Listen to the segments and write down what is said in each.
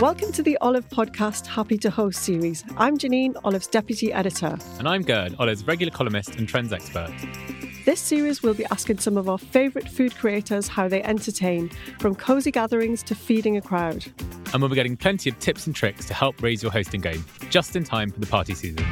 Welcome to the Olive Podcast Happy to Host series. I'm Janine, Olive's deputy editor. And I'm Gurd, Olive's regular columnist and trends expert. This series will be asking some of our favourite food creators how they entertain, from cosy gatherings to feeding a crowd. And we'll be getting plenty of tips and tricks to help raise your hosting game, just in time for the party season.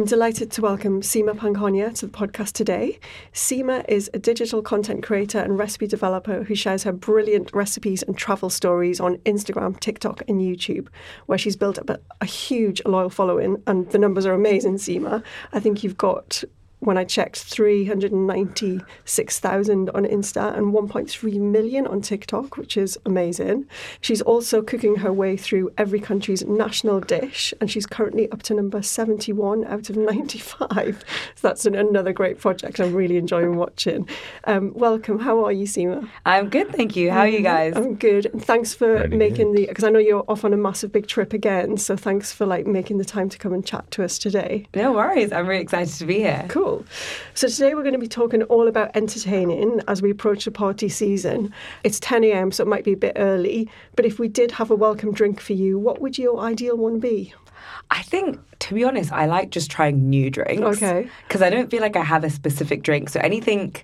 I'm delighted to welcome Seema Pankhania to the podcast today. Seema is a digital content creator and recipe developer who shares her brilliant recipes and travel stories on Instagram, TikTok, and YouTube, where she's built up a, a huge loyal following, and the numbers are amazing, Seema. I think you've got when I checked, 396,000 on Insta and 1.3 million on TikTok, which is amazing. She's also cooking her way through every country's national dish, and she's currently up to number 71 out of 95. So that's an, another great project I'm really enjoying watching. Um, welcome. How are you, Seema? I'm good, thank you. How are you guys? I'm good. And thanks for Really making the, because I know you're off on a massive big trip again, so thanks for like making the time to come and chat to us today. No worries. I'm really excited to be here. Cool. So today we're going to be talking all about entertaining as we approach the party season. It's 10 a.m., so it might be a bit early. But if we did have a welcome drink for you, what would your ideal one be? I think, to be honest, I like just trying new drinks. Okay. Because I don't feel like I have a specific drink. So anything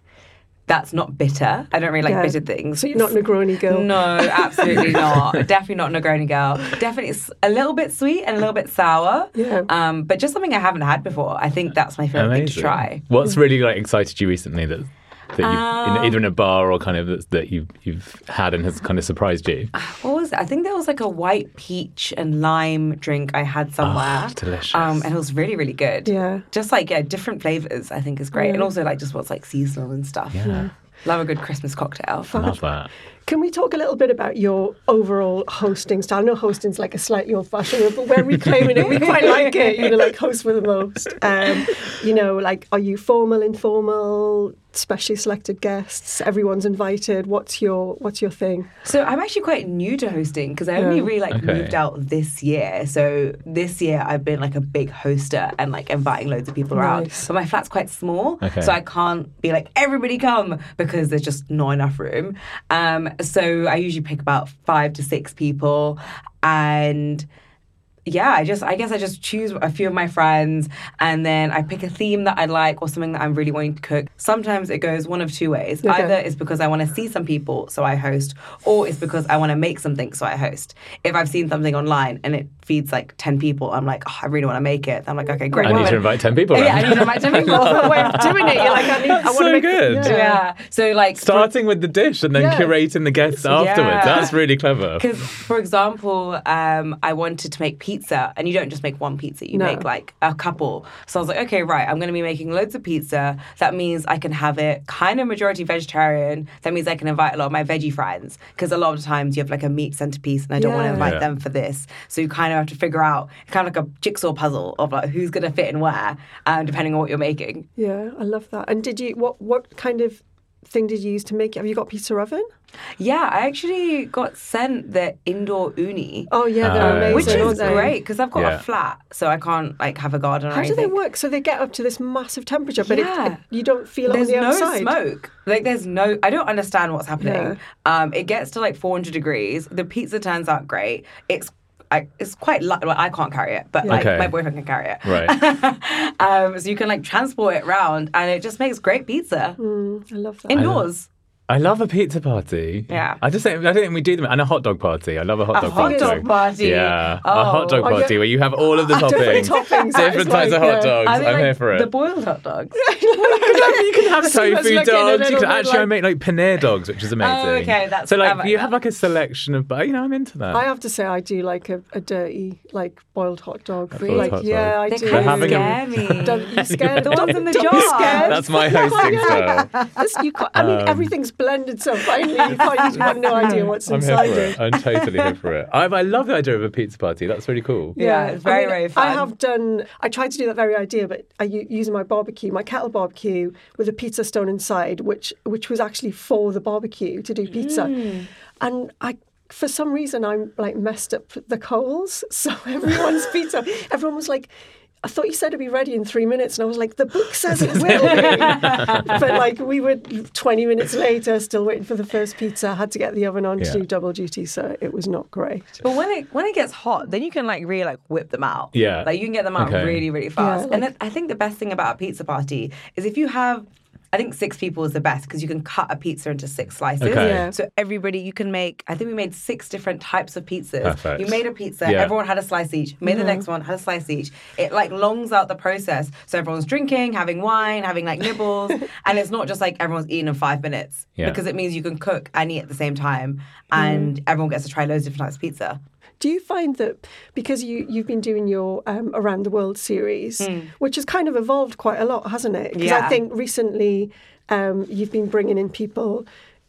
that's not bitter. I don't really like Yeah. bitter things. So you're not a Negroni girl. No, absolutely not. Definitely not a Negroni girl. Definitely a little bit sweet and a little bit sour. Yeah. Um, but just something I haven't had before. I think that's my favorite thing to try. What's really like excited you recently that that you've Um, in, either in a bar or kind of that, that you've you've had and has kind of surprised you? What was it? I think there was like a white peach and lime drink I had somewhere. Oh, delicious. Um, and it was really, really good. Yeah. Just like, yeah, different flavors I think is great. And also like just what's like seasonal and stuff. Yeah. Love a good Christmas cocktail. Love that. Can we talk a little bit about your overall hosting style? I know hosting's like a slightly old-fashioned word, but we're reclaiming it. We quite like it. You know, like host for the most. Um, you know, like are you formal, informal, specially selected guests? Everyone's invited. What's your What's your thing? So I'm actually quite new to hosting because I only Yeah. really like Okay. moved out this year. So this year I've been like a big hoster and like inviting loads of people around. Nice. But my flat's quite small, Okay. so I can't be like everybody come because there's just not enough room. Um, so I usually pick about five to six people and yeah, I just I guess I just choose a few of my friends and then I pick a theme that I like or something that I'm really wanting to cook. Sometimes it goes one of two ways. Okay. Either it's because I want to see some people, so I host, or it's because I want to make something, so I host. If I've seen something online and it feeds like 10 people, I'm like, oh, I really want to make it. I'm like, okay, great. I need to invite 10 people. Yeah, I around. need to invite 10 people. way of doing it. You're like, I need, I want so to make good. yeah. So like, for- Starting with the dish and then Yeah. curating the guests afterwards. Yeah. That's really clever. Because, for example, um, I wanted to make pizza, and you don't just make one pizza, you No. make like a couple. So I was like, okay, right, I'm going to be making loads of pizza. That means I can have it kind of majority vegetarian. That means I can invite a lot of my veggie friends. Because a lot of times you have like a meat centerpiece, and I don't want to invite Yeah. them for this. So you kind of have to figure out, kind of like a jigsaw puzzle of like who's going to fit in where, um, depending on what you're making. Yeah, I love that. And did you what what kind of thing did you use to make it? Have you got a pizza oven? Yeah, I actually got sent the indoor Ooni. Oh yeah, they're Uh, amazing. Which aren't is they? great because I've got Yeah. a flat, so I can't like have a garden. Or How do they work? So they get up to this massive temperature, but Yeah. it- you don't feel it There's on the no outside. smoke. Like there's no. I don't understand what's happening. Yeah. Um, it gets to like 400 degrees. The pizza turns out great. It's. I, it's quite light. Well, I can't carry it, but like Okay. my boyfriend can carry it. Right. um, so you can like transport it around, and it just makes great pizza I love that. indoors. I love a pizza party. Yeah. I just think I don't think we do them and a hot dog party. I love a hot A dog hot party. dog party. Yeah. Oh. A hot dog Oh, party where you have all of the toppings. toppings, that Different is types of hot dogs. Are I'm like, here for it. The boiled hot dogs. you can have Seema's tofu looking dogs. You can actually like- make like paneer dogs, which is amazing. okay, that's- so like like you have like a selection of, but you know, I'm into that. I have to say, I do like a, a dirty, like boiled hot dog. boiled like, hot yeah, dog. I They do. kind of having scare me. Don't you scared? The ones in the don't be jar. That's my hosting style. This- you can't- I mean, Um, everything's blended so finely. You can't. You've got no idea what's I'm here for it. it. I'm totally here for it. I, I love the idea of a pizza party. That's really cool. Yeah, it's very, I mean, very fun. I have done. I tried to do that very idea, but I u- using my barbecue, my kettle barbecue with a pizza stone inside, which which was actually for the barbecue to do pizza, Mm. and I. For some reason, I'm like messed up the coals. So everyone's pizza, everyone was like, I thought you said it'd be ready in three minutes. And I was like, the book says it will be. but like, we were 20 minutes later, still waiting for the first pizza. I had to get the oven on Yeah. to do double duty. So it was not great. But when it when it gets hot, then you can like really like whip them out. Yeah. like you can get them out Okay. really really fast. Yeah, and like- then I think the best thing about a pizza party is if you have. I think six people is the best because you can cut a pizza into six slices. Okay. Yeah. So everybody, you can make. I think we made six different types of pizzas. Perfect. You made a pizza. Yeah. Everyone had a slice each. Made the mm-hmm. next one, had a slice each. It like longs out the process. So everyone's drinking, having wine, having like nibbles, and it's not just like everyone's eating in five minutes Yeah. because it means you can cook and eat at the same time, and mm-hmm. everyone gets to try loads of different types of pizza. Do you find that because you you've been doing your um, around the world series, which has kind of evolved quite a lot, hasn't it? Because I think recently um, you've been bringing in people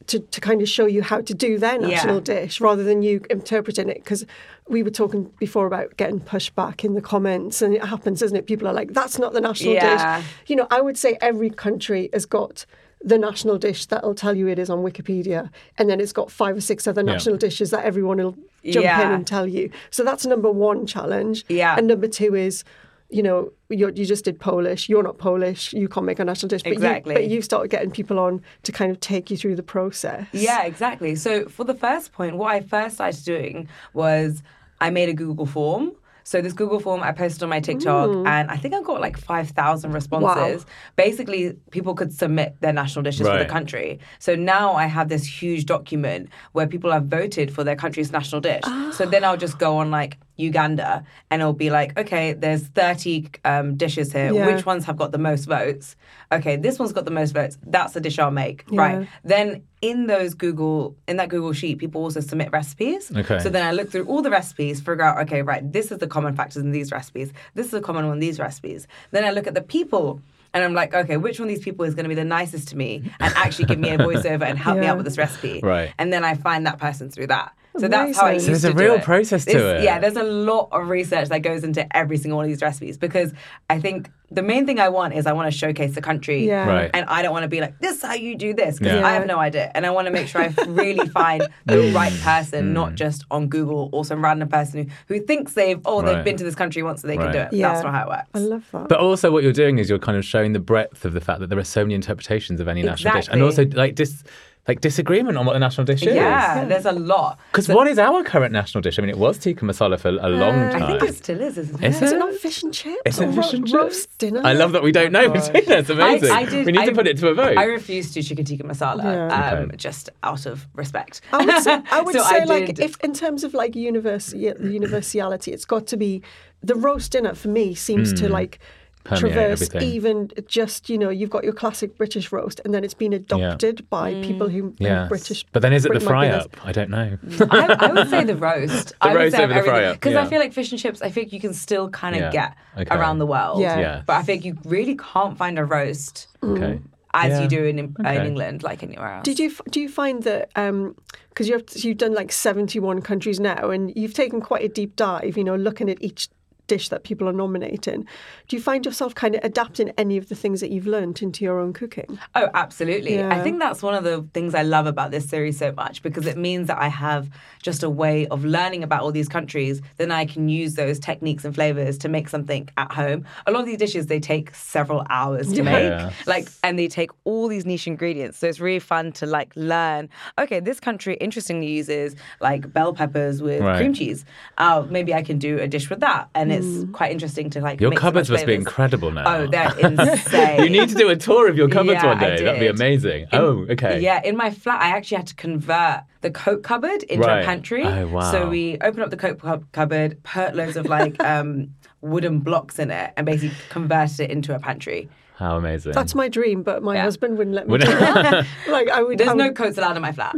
to, to kind of show you how to do their national Yeah. dish rather than you interpreting it. Because we were talking before about getting pushback in the comments, and it happens, doesn't it? People are like, "That's not the national Yeah. dish." You know, I would say every country has got. The national dish that'll tell you it is on Wikipedia, and then it's got five or six other national dishes that everyone will jump in and tell you. So that's number one challenge. Yeah. And number two is, you know, you're, you just did Polish. You're not Polish. You can't make a national dish. But Exactly. You, but you started getting people on to kind of take you through the process. Yeah, exactly. So for the first point, what I first started doing was I made a Google form. So this Google form I posted on my TikTok, mm. and I think I got like five thousand responses. Basically, people could submit their national dishes for the country. So now I have this huge document where people have voted for their country's national dish. So then ah. I'll just go on like Uganda, and it'll be like, okay, there's thirty um, dishes here. Yeah. Which ones have got the most votes? Okay, this one's got the most votes. That's the dish I'll make. Right. Then in those Google in that Google sheet, people also submit recipes. Okay. So then I look through all the recipes, figure out, okay, right, this is the common factors in these recipes. This is a common one in these recipes. Then I look at the people and I'm like, okay, which one of these people is going to be the nicest to me and actually give me a voiceover and help me out with this recipe? Right. And then I find that person through that. So that's how I Amazing. used So there's to a do real it. process to It's- it. Yeah, there's a lot of research that goes into every single one of these recipes because I think the main thing I want is I want to showcase the country. Yeah. Right. And I don't want to be like, this is how you do this because Yeah. I have no idea. And I want to make sure I really find the right Mm. person, not just on Google or some random person who, who thinks they've, oh, Right. they've been to this country once so they can do it. Yeah. That's not how it works. I love that. But also, what you're doing is you're kind of showing the breadth of the fact that there are so many interpretations of any national dish, and also like just like disagreement on what the national dish is. Yeah, there's a lot. Because what is our current national dish? I mean, it was tikka masala for a long Uh, time. I think it still is, isn't it? Is Is it? it not fish and chips? Is it or fish and chips? roast dinner? I love that we don't know between us. Amazing. I, I did, we need to put it to a vote. I refuse to chicken tikka masala, Yeah. um, Okay. just out of respect. I would say, I would So say I like did- if in terms of like universe, universality, it's got to be the roast dinner for me seems to like Hmm. Permeate traverse everything. even just you know you've got your classic British roast and then it's been adopted by mm. people who, who Yes. British. But then is it the Britain might fry up? I don't know. I, I would say the roast. I would roast say over the fry up, Because I feel like fish and chips, I think you can still kind of Yeah, get okay. around the world. Yeah. Yeah. But I think you really can't find a roast Okay. as Yeah. you do in, in Okay. England, like anywhere else. Did you do you find that um, because you've you've done like seventy one countries now and you've taken quite a deep dive, you know, looking at each dish that people are nominating. Do you find yourself kind of adapting any of the things that you've learned into your own cooking? Oh, absolutely. I think that's one of the things I love about this series so much because it means that I have just a way of learning about all these countries. Then I can use those techniques and flavors to make something at home. A lot of these dishes they take several hours to make, Yeah. like, and they take all these niche ingredients. So it's really fun to like learn. Okay, this country interestingly uses like bell peppers with Right. cream cheese. Oh, maybe I can do a dish with that, and it's quite interesting to like. Your mix cupboards match must be incredible now. Oh, they're insane. you need to do a tour of your cupboards Yeah, one I day. That'd be did. amazing. oh, okay. Yeah, in my flat, I actually had to convert the coat cupboard into Right. a pantry. Oh, wow. So we opened up the coat cub- cupboard, put loads of like um, wooden blocks in it, and basically converted it into a pantry. How amazing. That's my dream, but my Yeah. husband wouldn't let me do that. like I would, There's I no coats allowed in my flat.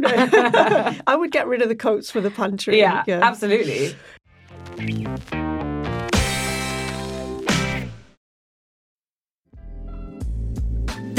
I would get rid of the coats for the pantry. yeah, absolutely.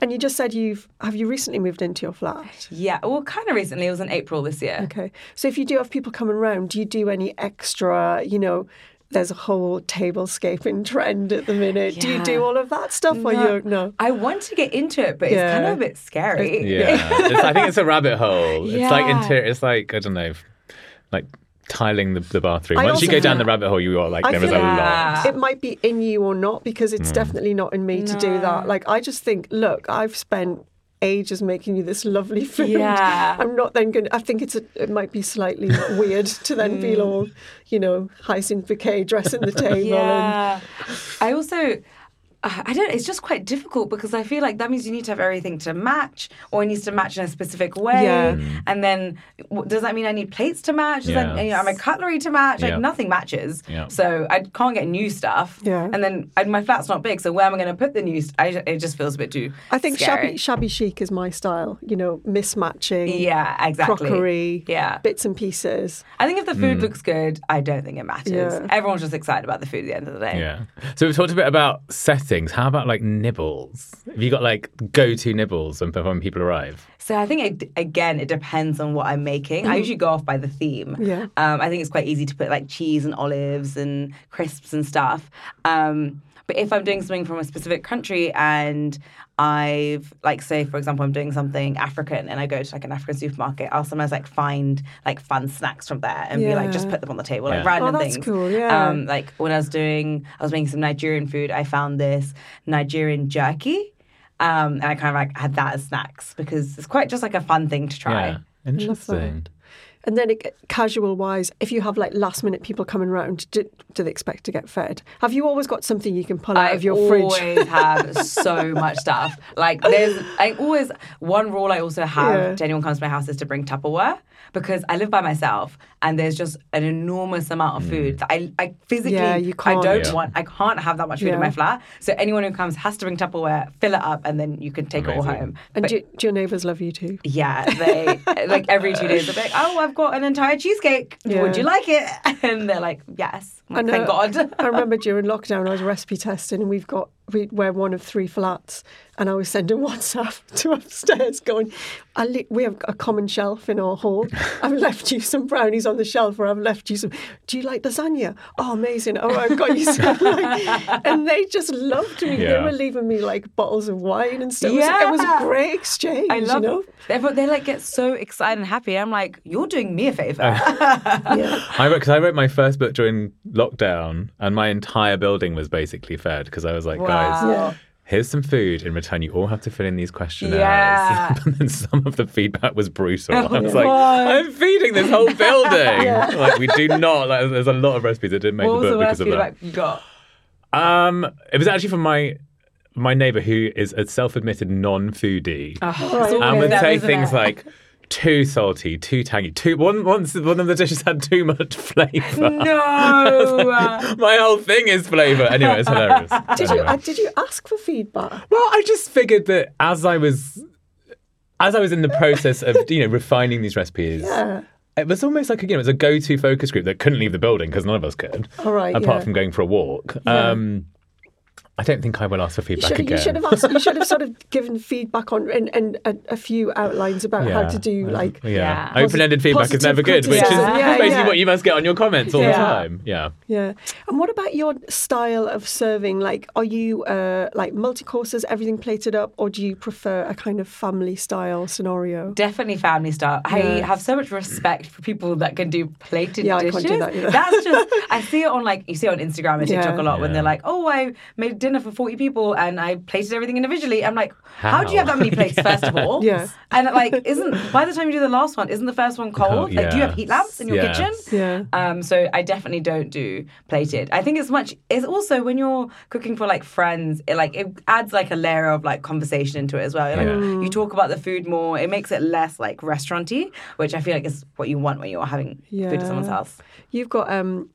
And you just said you've have you recently moved into your flat? Yeah, well, kind of recently. It was in April this year. Okay. So if you do have people coming around, do you do any extra, you know, there's a whole tablescaping trend at the minute. Do you do all of that stuff or you no? I want to get into it, but it's kind of a bit scary. Yeah, It's- I think it's a rabbit hole. It's like Yeah. inter- It's like I don't know, like tiling the, the bathroom. I Once you go down the rabbit hole, you are like I there is a lot. It might be in you or not because it's hmm. definitely not in me to do that. Like I just think, look, I've spent ages making you this lovely food. Yeah. I'm not then going to, I think it's a, it might be slightly weird to then feel hmm. all, you know, Hyacinth Bouquet dressing the table and Yeah. I also. Uh, I don't. It's just quite difficult because I feel like that means you need to have everything to match, or it needs to match in a specific way. Yeah. And then, does that mean I need plates to match? Does that, you know, my cutlery to match? Like Yeah. nothing matches. Yeah. So I can't get new stuff. Yeah. And then I, my flat's not big, so where am I going to put the new? St- I, it just feels a bit too. I think scary. shabby shabby chic is my style. You know, mismatching. Yeah, exactly. Crockery. Yeah. Bits and pieces. I think if the food looks good, I don't think it matters. Yeah. Everyone's just excited about the food at the end of the day. Yeah. So we've talked a bit about settings. How about like nibbles? Have you got like go-to nibbles when, when people arrive? So I think it, again, it depends on what I'm making. I usually go off by the theme. Yeah. Um, I think it's quite easy to put like cheese and olives and crisps and stuff. Um, but if I'm doing something from a specific country and I've like say for example I'm doing something African and I go to like an African supermarket, I'll sometimes like find like fun snacks from there and be like just put them on the table Yeah. like random Oh, that's things. cool, yeah. Um, like when I was doing I was making some Nigerian food, I found this Nigerian jerky. Um, and I kind of like had that as snacks because it's quite just like a fun thing to try. Yeah. Interesting. And then it, casual wise, if you have like last minute people coming round, do, do they expect to get fed? Have you always got something you can pull out I of your fridge? I always fridge? have so much stuff. Like there's, I always one rule I also have Yeah. to anyone comes to my house is to bring Tupperware because I live by myself and there's just an enormous amount of food mm. that I, I physically Yeah, you I can't. don't Yeah. want. I can't have that much food Yeah. in my flat. So anyone who comes has to bring Tupperware, fill it up, and then you can take it all home. and But- do, do your neighbours love you too? yeah, they like every two days they're like, "Oh, I've got an entire cheesecake. Yeah. Would you like it?" And they're like, "Yes." Like, Thank God. I remember during lockdown, I was recipe testing, and we've got we, we're one of three flats, and I was sending WhatsApp to upstairs going, I li- we have a common shelf in our hall. I've left you some brownies on the shelf, or I've left you some. Do you like lasagna? Oh, amazing! Oh, I've got you some. Like, and they just loved me. They were leaving me like bottles of wine and stuff. It was- It, was, a great exchange. I love you know. Everyone, they like get so excited and happy. I'm like, you're doing me a favor. Uh, yeah. I wrote because I wroed my first book during lockdown, and my entire building was basically fed because I was like, guys, Wow. here's some food. In return, you all have to fill in these questionnaires. Yeah. and then some of the feedback was brutal. I was Oh, like, God. I'm feeding this whole building. Like we do not. Like, there's a lot of recipes that didn't make what the the book because of that. feedback you got? Um, it was actually from my my neighbor who is a self-admitted non-foodie, Oh, it's Right. always and would say things it? like. Too salty, too tangy. Too one once one of the dishes had too much flavour. no. My whole thing is flavour. Anyway, it's hilarious. Did you uh, did you ask for feedback? Well, I just figured that as I was as I was in the process of you know refining these recipes, Yeah. it was almost like you know it was a go-to focus group that couldn't leave the building because none of us could, All right, apart yeah. from going for a walk. Um, I don't think I will ask for You feedback should, again. you should have asked, you should have sort of given feedback on and, and a, a few outlines about how to do like yeah, Yeah. open-ended feedback is never good, which is. Yeah, basically yeah. what you must get on your comments all the time. Yeah. Yeah. And what about your style of serving? Like, are you uh, like multi courses, everything plated up, or do you prefer a kind of family style scenario? Definitely family style. I have so much respect for people that can do plated Yeah, I dishes. can't do that. That's just I see it on like you see it on Instagram and TikTok Yeah. a lot when they're like, "Oh, I made dinner for forty people and I plated everything individually." I'm like, "How, do you have that many plates first of all?" Yeah. And like, isn't by the time you do the last one, isn't the first one cold? Like, do you have heat lamps in your Yes. kitchen? Yeah. Um, so I definitely don't do plated. I think it's much. It's also when you're cooking for like friends, it like it adds like a layer of like conversation into it as well. Like, Yeah. You talk about the food more. It makes it less like restauranty, which I feel like is what you want when you're having food at someone's house. You've got um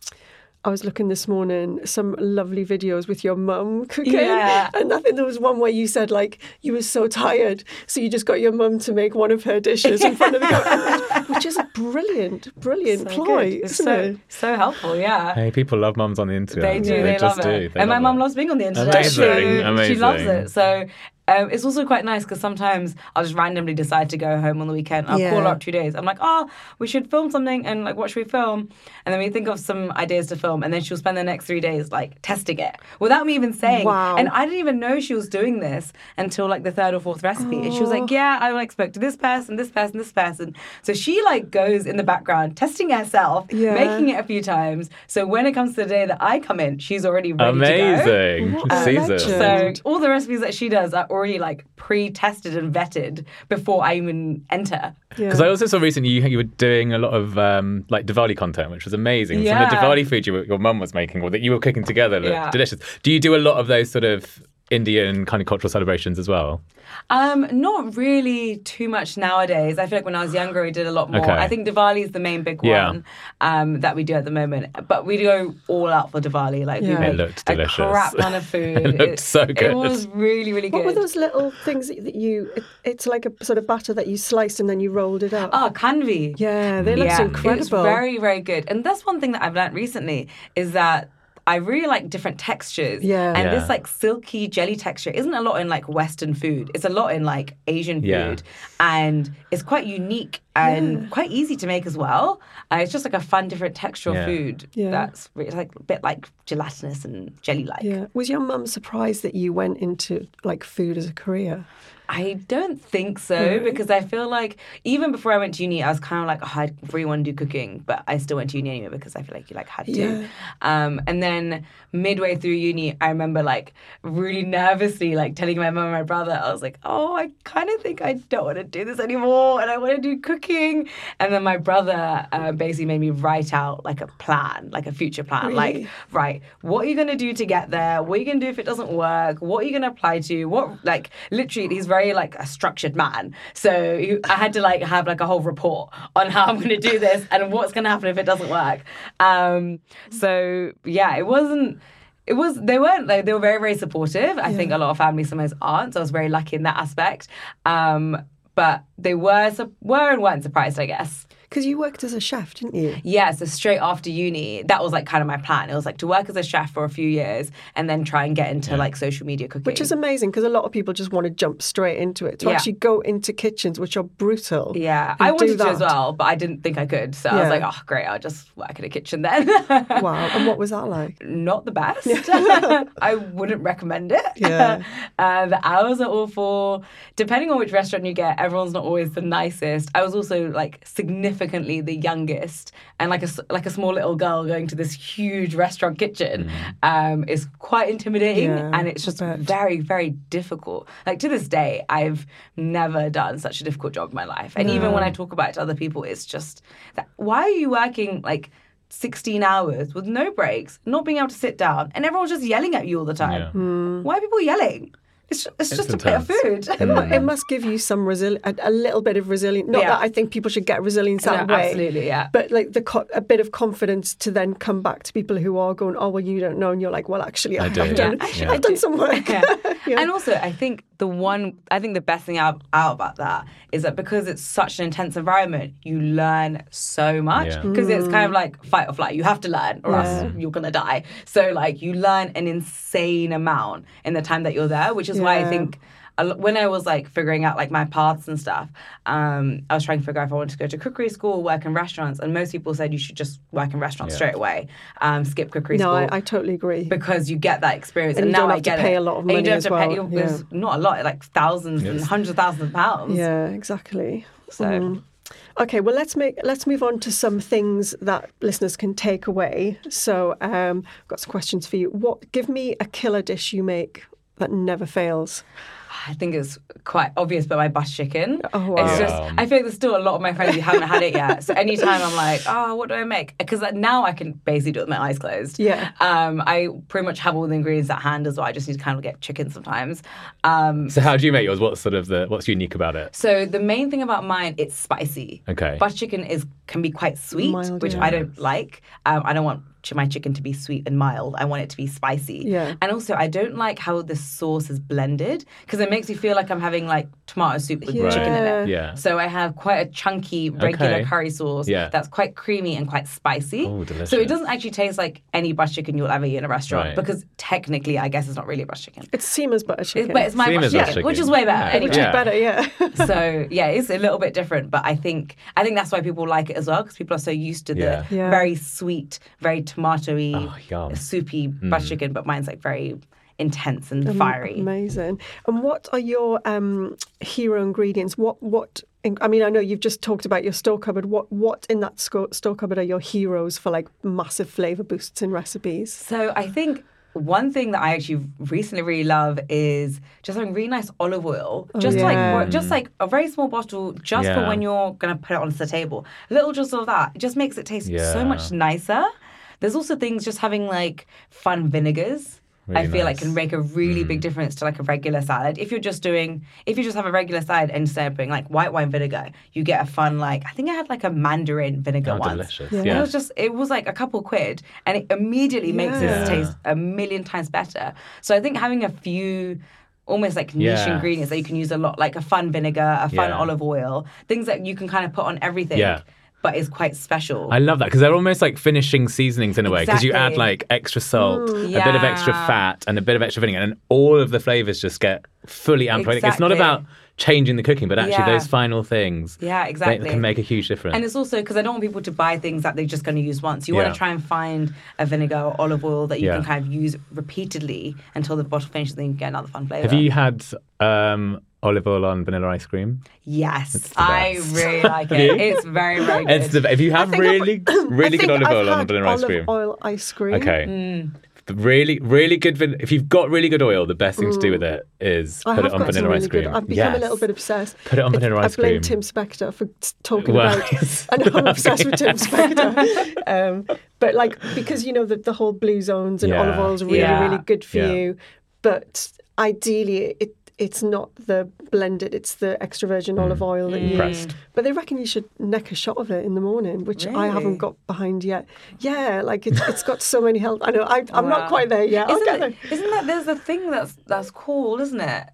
I was looking this morning some lovely videos with your mum cooking, Yeah. and I think there was one where you said like you were so tired, so you just got your mum to make one of her dishes in front of the camera, which is a brilliant, brilliant So ploy, good. It's isn't so it? so helpful. Yeah. Hey, people love mums on the internet. They do. They, They, just love do. it. They and my mum loves being on the internet. Amazing, She, amazing. she loves it. So um, it's also quite nice because sometimes I'll just randomly decide to go home on the weekend. I'll call her up two days. I'm like, oh, we should film something, and like, what should we film? And then we think of some ideas to film, and then she'll spend the next three days like testing it without me even saying. Wow. And I didn't even know she was doing this until like the third or fourth recipe. And she was like, yeah, I like spoke to this person, this person, this person. So she like goes in the background testing herself, Yeah. making it a few times. So when it comes to the day that I come in, she's already ready to go. Amazing. What a Season. legend. So all the recipes that she does are already like pre-tested and vetted before I even enter. Because I also saw recently you, you were doing a lot of um, like Diwali content, which was amazing. Some of the Yeah. Diwali food you, your mum was making or that you were cooking together looked Yeah. delicious. Do you do a lot of those sort of Indian kind of cultural celebrations as well? Um, not really too much nowadays. I feel like when I was younger, we did a lot more. Okay. I think Diwali is the main big Yeah. one um, that we do at the moment. But we go all out for Diwali. Like Yeah. we It make looked a delicious. crap ton of food. It looked so good. It was really, really good. What were those little things that that you? It, it's like a sort of batter that you sliced and then you rolled it up. Oh, khandvi. Yeah, they look yeah, incredible. It's very, very good. And that's one thing that I've learned recently is that I really like different textures. Yeah. And Yeah. this like silky jelly texture isn't a lot in like Western food. It's a lot in like Asian food. Yeah. And it's quite unique and quite easy to make as well. Uh, it's just like a fun, different textural Yeah. food Yeah. that's re- like a bit like gelatinous and jelly like. Yeah. Was your mum surprised that you went into like food as a career? I don't think so because I feel like even before I went to uni, I was kind of like, oh, I really want to do cooking, but I still went to uni anyway because I feel like you like had to. Yeah. Um, and then midway through uni, I remember like really nervously like telling my mum and my brother, I was like, oh, I kind of think I don't want to do this anymore and I want to do cooking. And then my brother uh, basically made me write out like a plan, like a future plan, like right, what are you gonna do to get there? What are you gonna do if it doesn't work? What are you gonna apply to? What like literally he's very like a structured man. So I had to like have like a whole report on how I'm gonna do this and what's gonna happen if it doesn't work. Um so yeah, it wasn't it was they weren't like they were very, very supportive. I think a lot of families sometimes aren't. So I was very lucky in that aspect. Um but they were were and weren't surprised, I guess. Because you worked as a chef, didn't you? Yeah, so straight after uni, that was like kind of my plan. It was like to work as a chef for a few years and then try and get into like social media cooking. Which is amazing because a lot of people just want to jump straight into it. To Yeah. actually go into kitchens, which are brutal. yeah, I wanted to as well, but I didn't think I could. So I was like, oh, great, I'll just work in a kitchen then. Wow. And what was that like? Not the best. I wouldn't recommend it. Yeah. uh, the hours are awful. Depending on which restaurant you get, everyone's not always the nicest. I was also like significantly the youngest, and like a s- like a small little girl going to this huge restaurant kitchen um, is quite intimidating, Yeah, and it's just very very difficult. Like to this day, I've never done such a difficult job in my life, and even when I talk about it to other people, it's just that why are you working like. 16 hours with no breaks, not being able to sit down, and everyone's just yelling at you all the time. Yeah. Hmm. Why are people yelling? It's, it's, It's just a bit of intense. food. It, it must give you some resili- a, a little bit of resilience. Not Yeah. that I think people should get resilience that No, way. absolutely, yeah. But like the co- a bit of confidence to then come back to people who are going, oh well, you don't know, and you're like, well, actually, I, I do. have done, Yeah. Yeah. I've done some work. Yeah. And also, I think the one, I think the best thing out, out about that is that because it's such an intense environment, you learn so much. Yeah. Because it's kind of like fight or flight. You have to learn, or else you're gonna die. So like, you learn an insane amount in the time that you're there, which is why I think. When I was like figuring out like my paths and stuff, um, I was trying to figure out if I wanted to go to cookery school, work in restaurants, and most people said you should just work in restaurants Yeah. straight away, um, skip cookery no, school I, I totally agree. because you get that experience, And and, you now I have to get pay it. a lot of And you money don't as have to pay. well, it was not a lot, like thousands and hundreds of thousands of pounds. yeah, exactly. So Mm. Okay, well let's make let's move on to some things that listeners can take away. So, um, I've got some questions for you. What give me a killer dish you make that never fails? I think it's quite obvious, but my butter chicken. Oh, wow. It's just I feel like there's still a lot of my friends who haven't had it yet. So anytime I'm like, oh, what do I make? Because now I can basically do it with my eyes closed. Yeah. Um, I pretty much have all the ingredients at hand as well. I just need to kind of get chicken sometimes. Um, So how do you make yours? What's sort of the what's unique about it? So the main thing about mine, it's spicy. Okay. Butter chicken is can be quite sweet, Mild, which yeah. I don't like. Um, I don't want ch- my chicken to be sweet and mild. I want it to be spicy. Yeah. And also, I don't like how the sauce is blended because it makes me feel like I'm having like tomato soup with Yeah. chicken in it. Yeah. So I have quite a chunky regular Okay. curry sauce Yeah. that's quite creamy and quite spicy. Oh, So it doesn't actually taste like any butter chicken you'll ever eat in a restaurant Right. because technically, I guess it's not really a butter chicken. It's Seema's butter chicken. It- but it's my Same butter chicken, butter which is way better. Yeah. Anyway which Yeah. is better, yeah. so yeah, it's a little bit different, but I think I think that's why people like it as well because people are so used to the Yeah. Yeah. very sweet, very tomatoey, Oh, yum. soupy butter chicken, but mine's like very intense and fiery. Amazing. And what are your um, hero ingredients? What what? I mean, I know you've just talked about your store cupboard. What what in that sco- store cupboard are your heroes for like massive flavor boosts in recipes? So I think one thing that I actually recently really love is just having really nice olive oil, just yeah. like just like a very small bottle, just for when you're gonna put it onto the table. A little drizzle of that, it just makes it taste so much nicer. There's also things just having like fun vinegars. I Really feel like can make a really big mm. difference to like a regular salad. If you're just doing, if you just have a regular salad and instead of putting like white wine vinegar, you get a fun like I think I had like a mandarin vinegar Oh, once. delicious. Yeah. And Yeah. It was just it was like a couple quid and it immediately makes it taste a million times better. So I think having a few almost like niche Yeah. ingredients that you can use a lot, like a fun vinegar, a fun Yeah. olive oil, things that you can kind of put on everything. Yeah. But it's quite special. I love that because they're almost like finishing seasonings in a way because you add like extra salt, a bit of extra fat, and a bit of extra vinegar, and all of the flavors just get fully amplified. It's not about changing the cooking, but actually Yeah. those final things. Yeah, exactly. can make a huge difference. And it's also because I don't want people to buy things that they're just going to use once. You Yeah. want to try and find a vinegar or olive oil that you Yeah. can kind of use repeatedly until the bottle finishes, then you get another fun flavor. Have you had um, olive oil on vanilla ice cream? Yes, I really like it. It's very, very good. It's the, if you have think I've- really, really good olive I've oil on vanilla ice cream. oil ice cream. Okay. Mm. The really, really good. Van- if you've got really good oil, the best thing to do with it is I put it on vanilla really ice cream. good. I've become Yes. a little bit obsessed. Put it on vanilla It- vanilla I ice blame cream. Tim Spector for talking Well, about. yes. I know I'm obsessed with Tim Spector. um, but like because you know the, the whole blue zones and Yeah. olive oil is really Yeah. really good for Yeah. you. But ideally, it it's not the blended; it's the extra virgin olive mm. oil that you. Mm. Pressed. But they reckon you should neck a shot of it in the morning, which I haven't got behind yet. Yeah, like it's, it's got so many health. I know I, I'm Wow. not quite there yet. Isn't, it, isn't that there's a thing that's that's called, isn't it?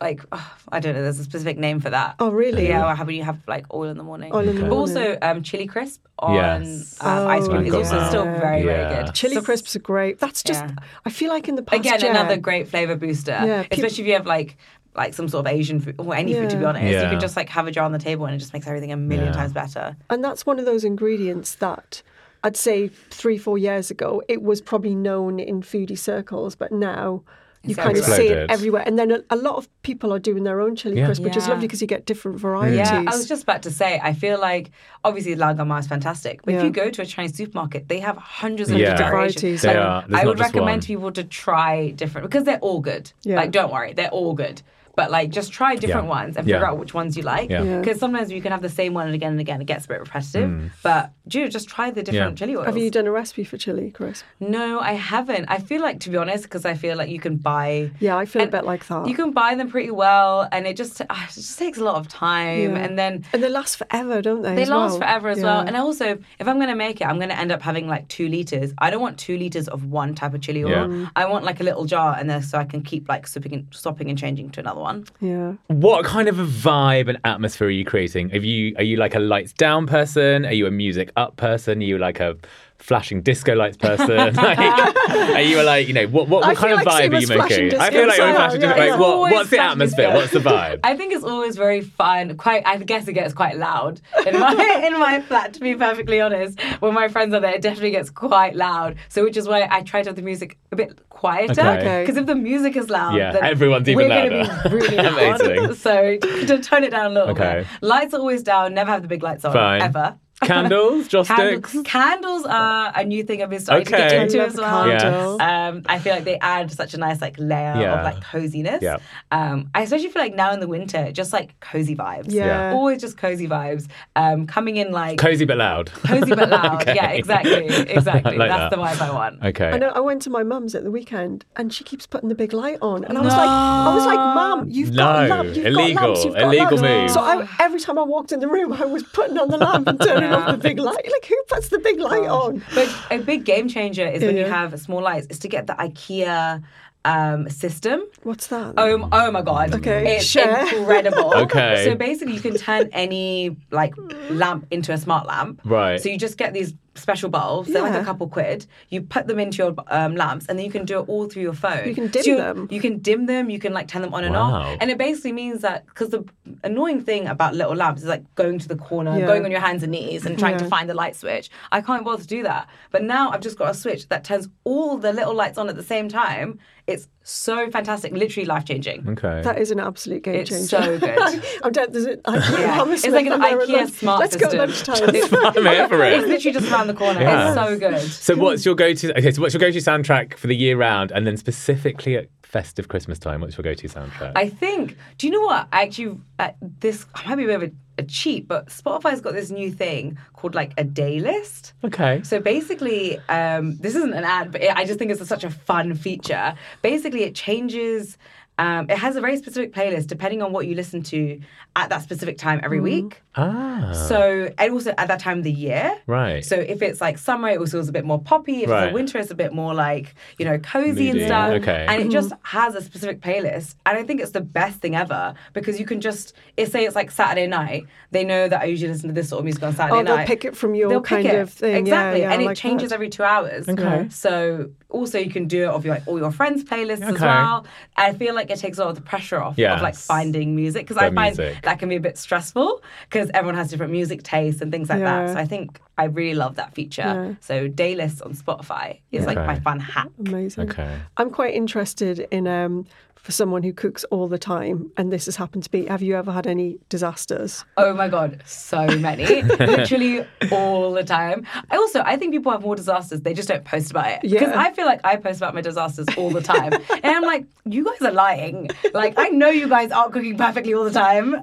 Like oh, I don't know. There's a specific name for that. Oh, really? Yeah. Or how when you have like oil in the morning. Oil in the But morning. also um, chili crisp on Yes. um, ice Oh, cream I've is also still very Yeah. very good. Chili So- crisps are great. That's just, Yeah. I feel like in the past Again, year, another great flavor booster. Yeah, peop- especially if you have like like some sort of Asian food or any food to be Yeah. honest. You can just like have a jar on the table and it just makes everything a million Yeah. times better. And that's one of those ingredients that I'd say three, four years ago, it was probably known in foodie circles, but now you It's kind of see it everywhere. And then a, a lot of people are doing their own chili Yeah. crisp, which is lovely because you get different varieties. Yeah, I was just about to say, I feel like obviously Lao Gan Ma is fantastic, but if you go to a Chinese supermarket, they have hundreds of Yeah. different Varieties. variations. They Like, are. I would recommend one. people to try different because they're all good. Yeah. Like, don't worry, they're all good. But like, just try different Yeah. ones and Yeah. figure out which ones you like. Yeah. Yeah. Because sometimes you can have the same one and again and again. It gets a bit repetitive. But do just try the different Yeah. chili oils. Have you done a recipe for chili crisp? No, I haven't. I feel like, to be honest, because I feel like you can buy. Yeah, I feel a and bit like that. You can buy them pretty well, and it just ah, it just takes a lot of time, Yeah. and then And they last forever, don't they? they as last well? forever as well. And also, if I'm going to make it, I'm going to end up having like two liters. I don't want two liters of one type of chili oil. Yeah. I want like a little jar, and then so I can keep like swapping and, swapping and changing to another one. Yeah. What kind of a vibe and atmosphere are you creating? Are you are you like a lights down person? Are you a music up person? Are you like a flashing disco lights person? like, are you a, like you know what what, what kind feel of like vibe are you making? I feel like you're as flashing well, disco. yeah, Like, yeah. what, Always what's the atmosphere? disco. What's the vibe? I think it's always very fun. Quite, I guess it gets quite loud in my in my flat. To be perfectly honest, when my friends are there, it definitely gets quite loud. So, which is why I try to have the music a bit quieter. Okay. Okay. Because if the music is loud, Yeah, then everyone's even we're gonna louder. be really loud. Amazing. So to tone it down a little Okay. bit. Lights are always down. Never have the big lights on Fine. ever. Candles, joss Candles, sticks. candles are a new thing I've been starting Okay. to get into as well. candle. Um, I feel like they add such a nice like layer Yeah. of like coziness. Yeah. Um, I especially feel like now in the winter, just like cozy vibes. Yeah. Always just cozy vibes. Um, coming in like Cozy but loud. cozy but loud. Okay. Yeah, exactly, exactly. Like That's that. the vibe I want. Okay. I know. I went to my mum's at the weekend, and she keeps putting the big light on, and I was like, I was like, Mum, you've got No, lamp, you've illegal, got lamps, you've got illegal lamps. move. So I, every time I walked in the room, I was putting on the lamp and turning off the big light. Like, who puts the big light on? But a big game changer is when you have small lights, is to get the IKEA um, system. What's that? Oh, oh my god! Okay, it's share. incredible. Okay. so basically, you can turn any like lamp into a smart lamp. Right. So you just get these special bulbs. They're like a couple quid. You put them into your um, lamps, and then you can do it all through your phone. You can dim So you- them. You can dim them. You can like turn them on and Wow. off. And it basically means that because the annoying thing about little lamps is like going to the corner, Yeah. going on your hands and knees, and trying to find the light switch. I can't bother to do that. But now I've just got a switch that turns all the little lights on at the same time. It's so fantastic, literally life changing. okay. That is an absolute game It's changer. It's so good. I'm dead. There's an IKEA Yeah. Hammersmith It's like an and IKEA lunch. smart Let's system. go lunchtime. I'm for it. It's literally just around the corner. Yeah. It's so good. So what's your go-to? Okay, so what's your go-to soundtrack for the year round, and then specifically at festive Christmas time? What's your go-to soundtrack? I think. Do you know what? I actually, uh, this I might be a bit of a, a cheat, but Spotify's got this new thing called like a day list. okay. So basically, um, this isn't an ad, but it, I just think it's such a fun feature. Basically, it changes. Um, it has a very specific playlist depending on what you listen to at that specific time every week. ah. So, and also at that time of the year. Right. So if it's like summer, it feels a bit more poppy. If Right. it's a winter, it's a bit more like, you know, cozy and stuff. Okay. And it just has a specific playlist. And I think it's the best thing ever because you can just, it, say it's like Saturday night, they know that I usually listen to this sort of music on Saturday Oh, they'll night. pick it from your They'll pick kind it. of thing. Exactly. yeah, and it like changes that. every two hours. Okay. So also you can do it of your, like, all your friends' playlists as Okay. well. I feel like it takes a lot of the pressure off of like finding music because I find music. that can be a bit stressful because everyone has different music tastes and things like Yeah. that. So I think I really love that feature. Yeah. So day lists on Spotify is like my fun hack. Amazing. Okay. I'm quite interested in um, for someone who cooks all the time, and this has happened to be. Have you ever had any disasters? Oh my god, so many, literally all the time. I also I think people have more disasters. They just don't post about it because Yeah. I feel like I post about my disasters all the time, and I'm like, you guys are lying. Like I know you guys aren't cooking perfectly all the time.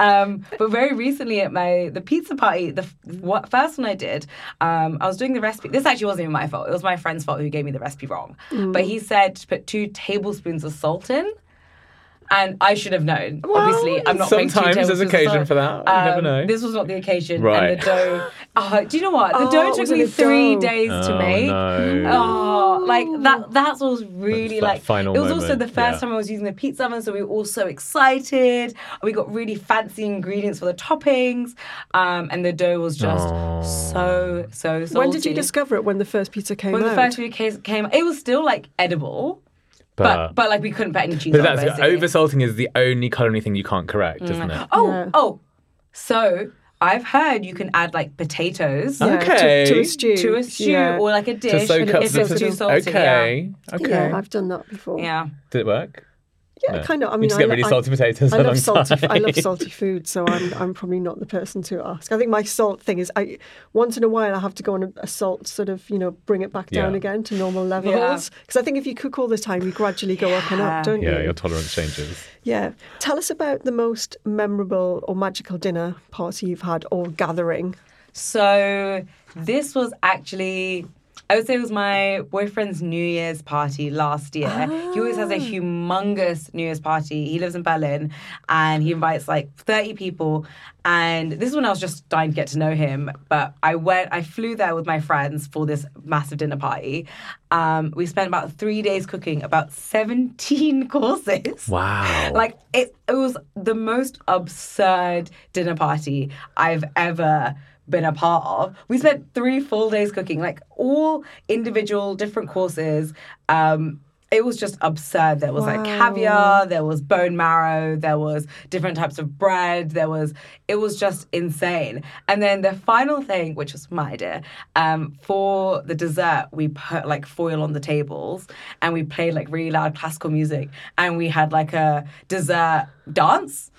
Um, but very recently at my the pizza party, the what, first one I did, um, I was doing the recipe. This actually wasn't even my fault. It was my friend's fault who gave me the recipe wrong. But he said to put two tablespoons of salt in. And I should have known. Obviously, I'm not putting two sometimes there's occasion for that. You never Um, know. This was not the occasion. Right. And the dough. Oh, do you know what? The Oh, dough took me three dough. days to Oh, make. no. Oh! Like that. That was really that like. final it was also the first yeah. time I was using the pizza oven, so we were all so excited. We got really fancy ingredients for the toppings, um, and the dough was just so so salty. When did you discover it? When the first pizza came When out? the first few case came, it was still like edible, but but, like we couldn't put any cheese But on. that's basically. oversalting is the only culinary thing you can't correct, mm. isn't it? Oh, Yeah. oh. So I've heard you can add like potatoes Yeah, to- Okay. to, a stew. to a stew Yeah. or like a dish To soak up if the it's too salty. Okay. Okay. Yeah, I've done that before. Yeah. yeah. Did it work? Yeah, No. kind of. I You mean, just I, get really I- salty potatoes I love salty. I love salty food, so I'm I'm probably not the person to ask. I think my salt thing is I once in a while I have to go on a, a salt sort of you know bring it back down Yeah. again to normal levels because I think if you cook all the time you gradually go up and up, don't you? Yeah, your tolerance changes. Yeah. Tell us about the most memorable or magical dinner party you've had or gathering. So this was actually. I would say it was my boyfriend's New Year's party last year. He always has a humongous New Year's party. He lives in Berlin and he invites like 30 people. And this is when I was just dying to get to know him. But I went, I flew there with my friends for this massive dinner party. Um, we spent about three days cooking about 17 courses. Wow. Like it, it was the most absurd dinner party I've ever been a part of. We spent three full days cooking, like all individual different courses. Um, it was just absurd. There was like caviar, there was bone marrow, there was different types of bread, there was it was just insane. And then the final thing, which was my idea, um, for the dessert, we put like foil on the tables and we played like really loud classical music and we had like a dessert dance.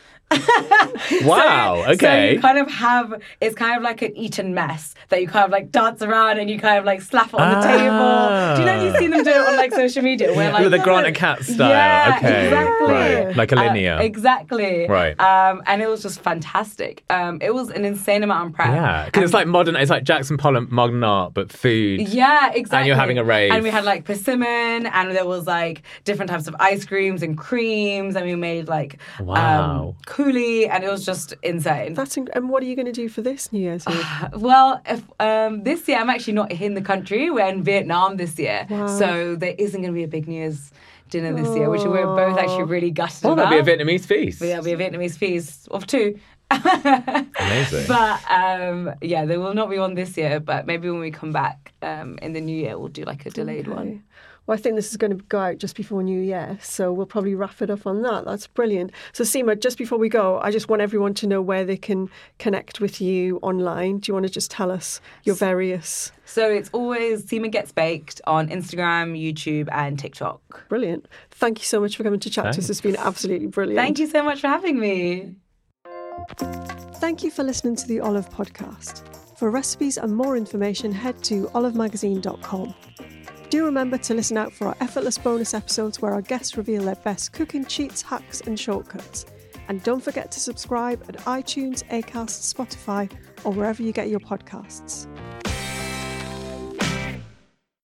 Wow. So okay. you kind of have it's kind of like an Eton mess that you kind of like dance around and you kind of like slap it on the table. Do you know you've seen them do it on like social media where like With the Grant and Cat style. Yeah, okay. exactly. Right. Like a Uh, Alinea. exactly. Right. Um, and it was just fantastic. Um, it was an insane amount of prep. yeah. Because it's like modern, it's like Jackson Pollock modern art, but food. Yeah, exactly. And you're having a rave. And we had like persimmon, and there was like different types of ice creams and creams, and we made like Wow. um, coulis, and it was just insane. That's inc- and what are you going to do for this New Year's Eve? Well, if, um, this year I'm actually not in the country. We're in Vietnam this year, Wow. so there isn't going to be a big New Year's dinner this year, which we're both actually really gutted Oh, about. that'd be a Vietnamese feast. But there'll be a Vietnamese feast of two. Amazing. But um, yeah, they will not be on this year. But maybe when we come back um, in the new year, we'll do like a delayed one. Well, I think this is going to go out just before New Year, so we'll probably wrap it up on that. That's brilliant. So, Seema, just before we go, I just want everyone to know where they can connect with you online. Do you want to just tell us your various? So it's always Seema Gets Baked on Instagram, YouTube, and TikTok. Brilliant. Thank you so much for coming to chat to us. It's been absolutely brilliant. Thank you so much for having me. Thank you for listening to the Olive Podcast. For recipes and more information, head to olivemagazine.com. Do remember to listen out for our effortless bonus episodes where our guests reveal their best cooking cheats, hacks, and shortcuts. And don't forget to subscribe at iTunes, Acast, Spotify, or wherever you get your podcasts.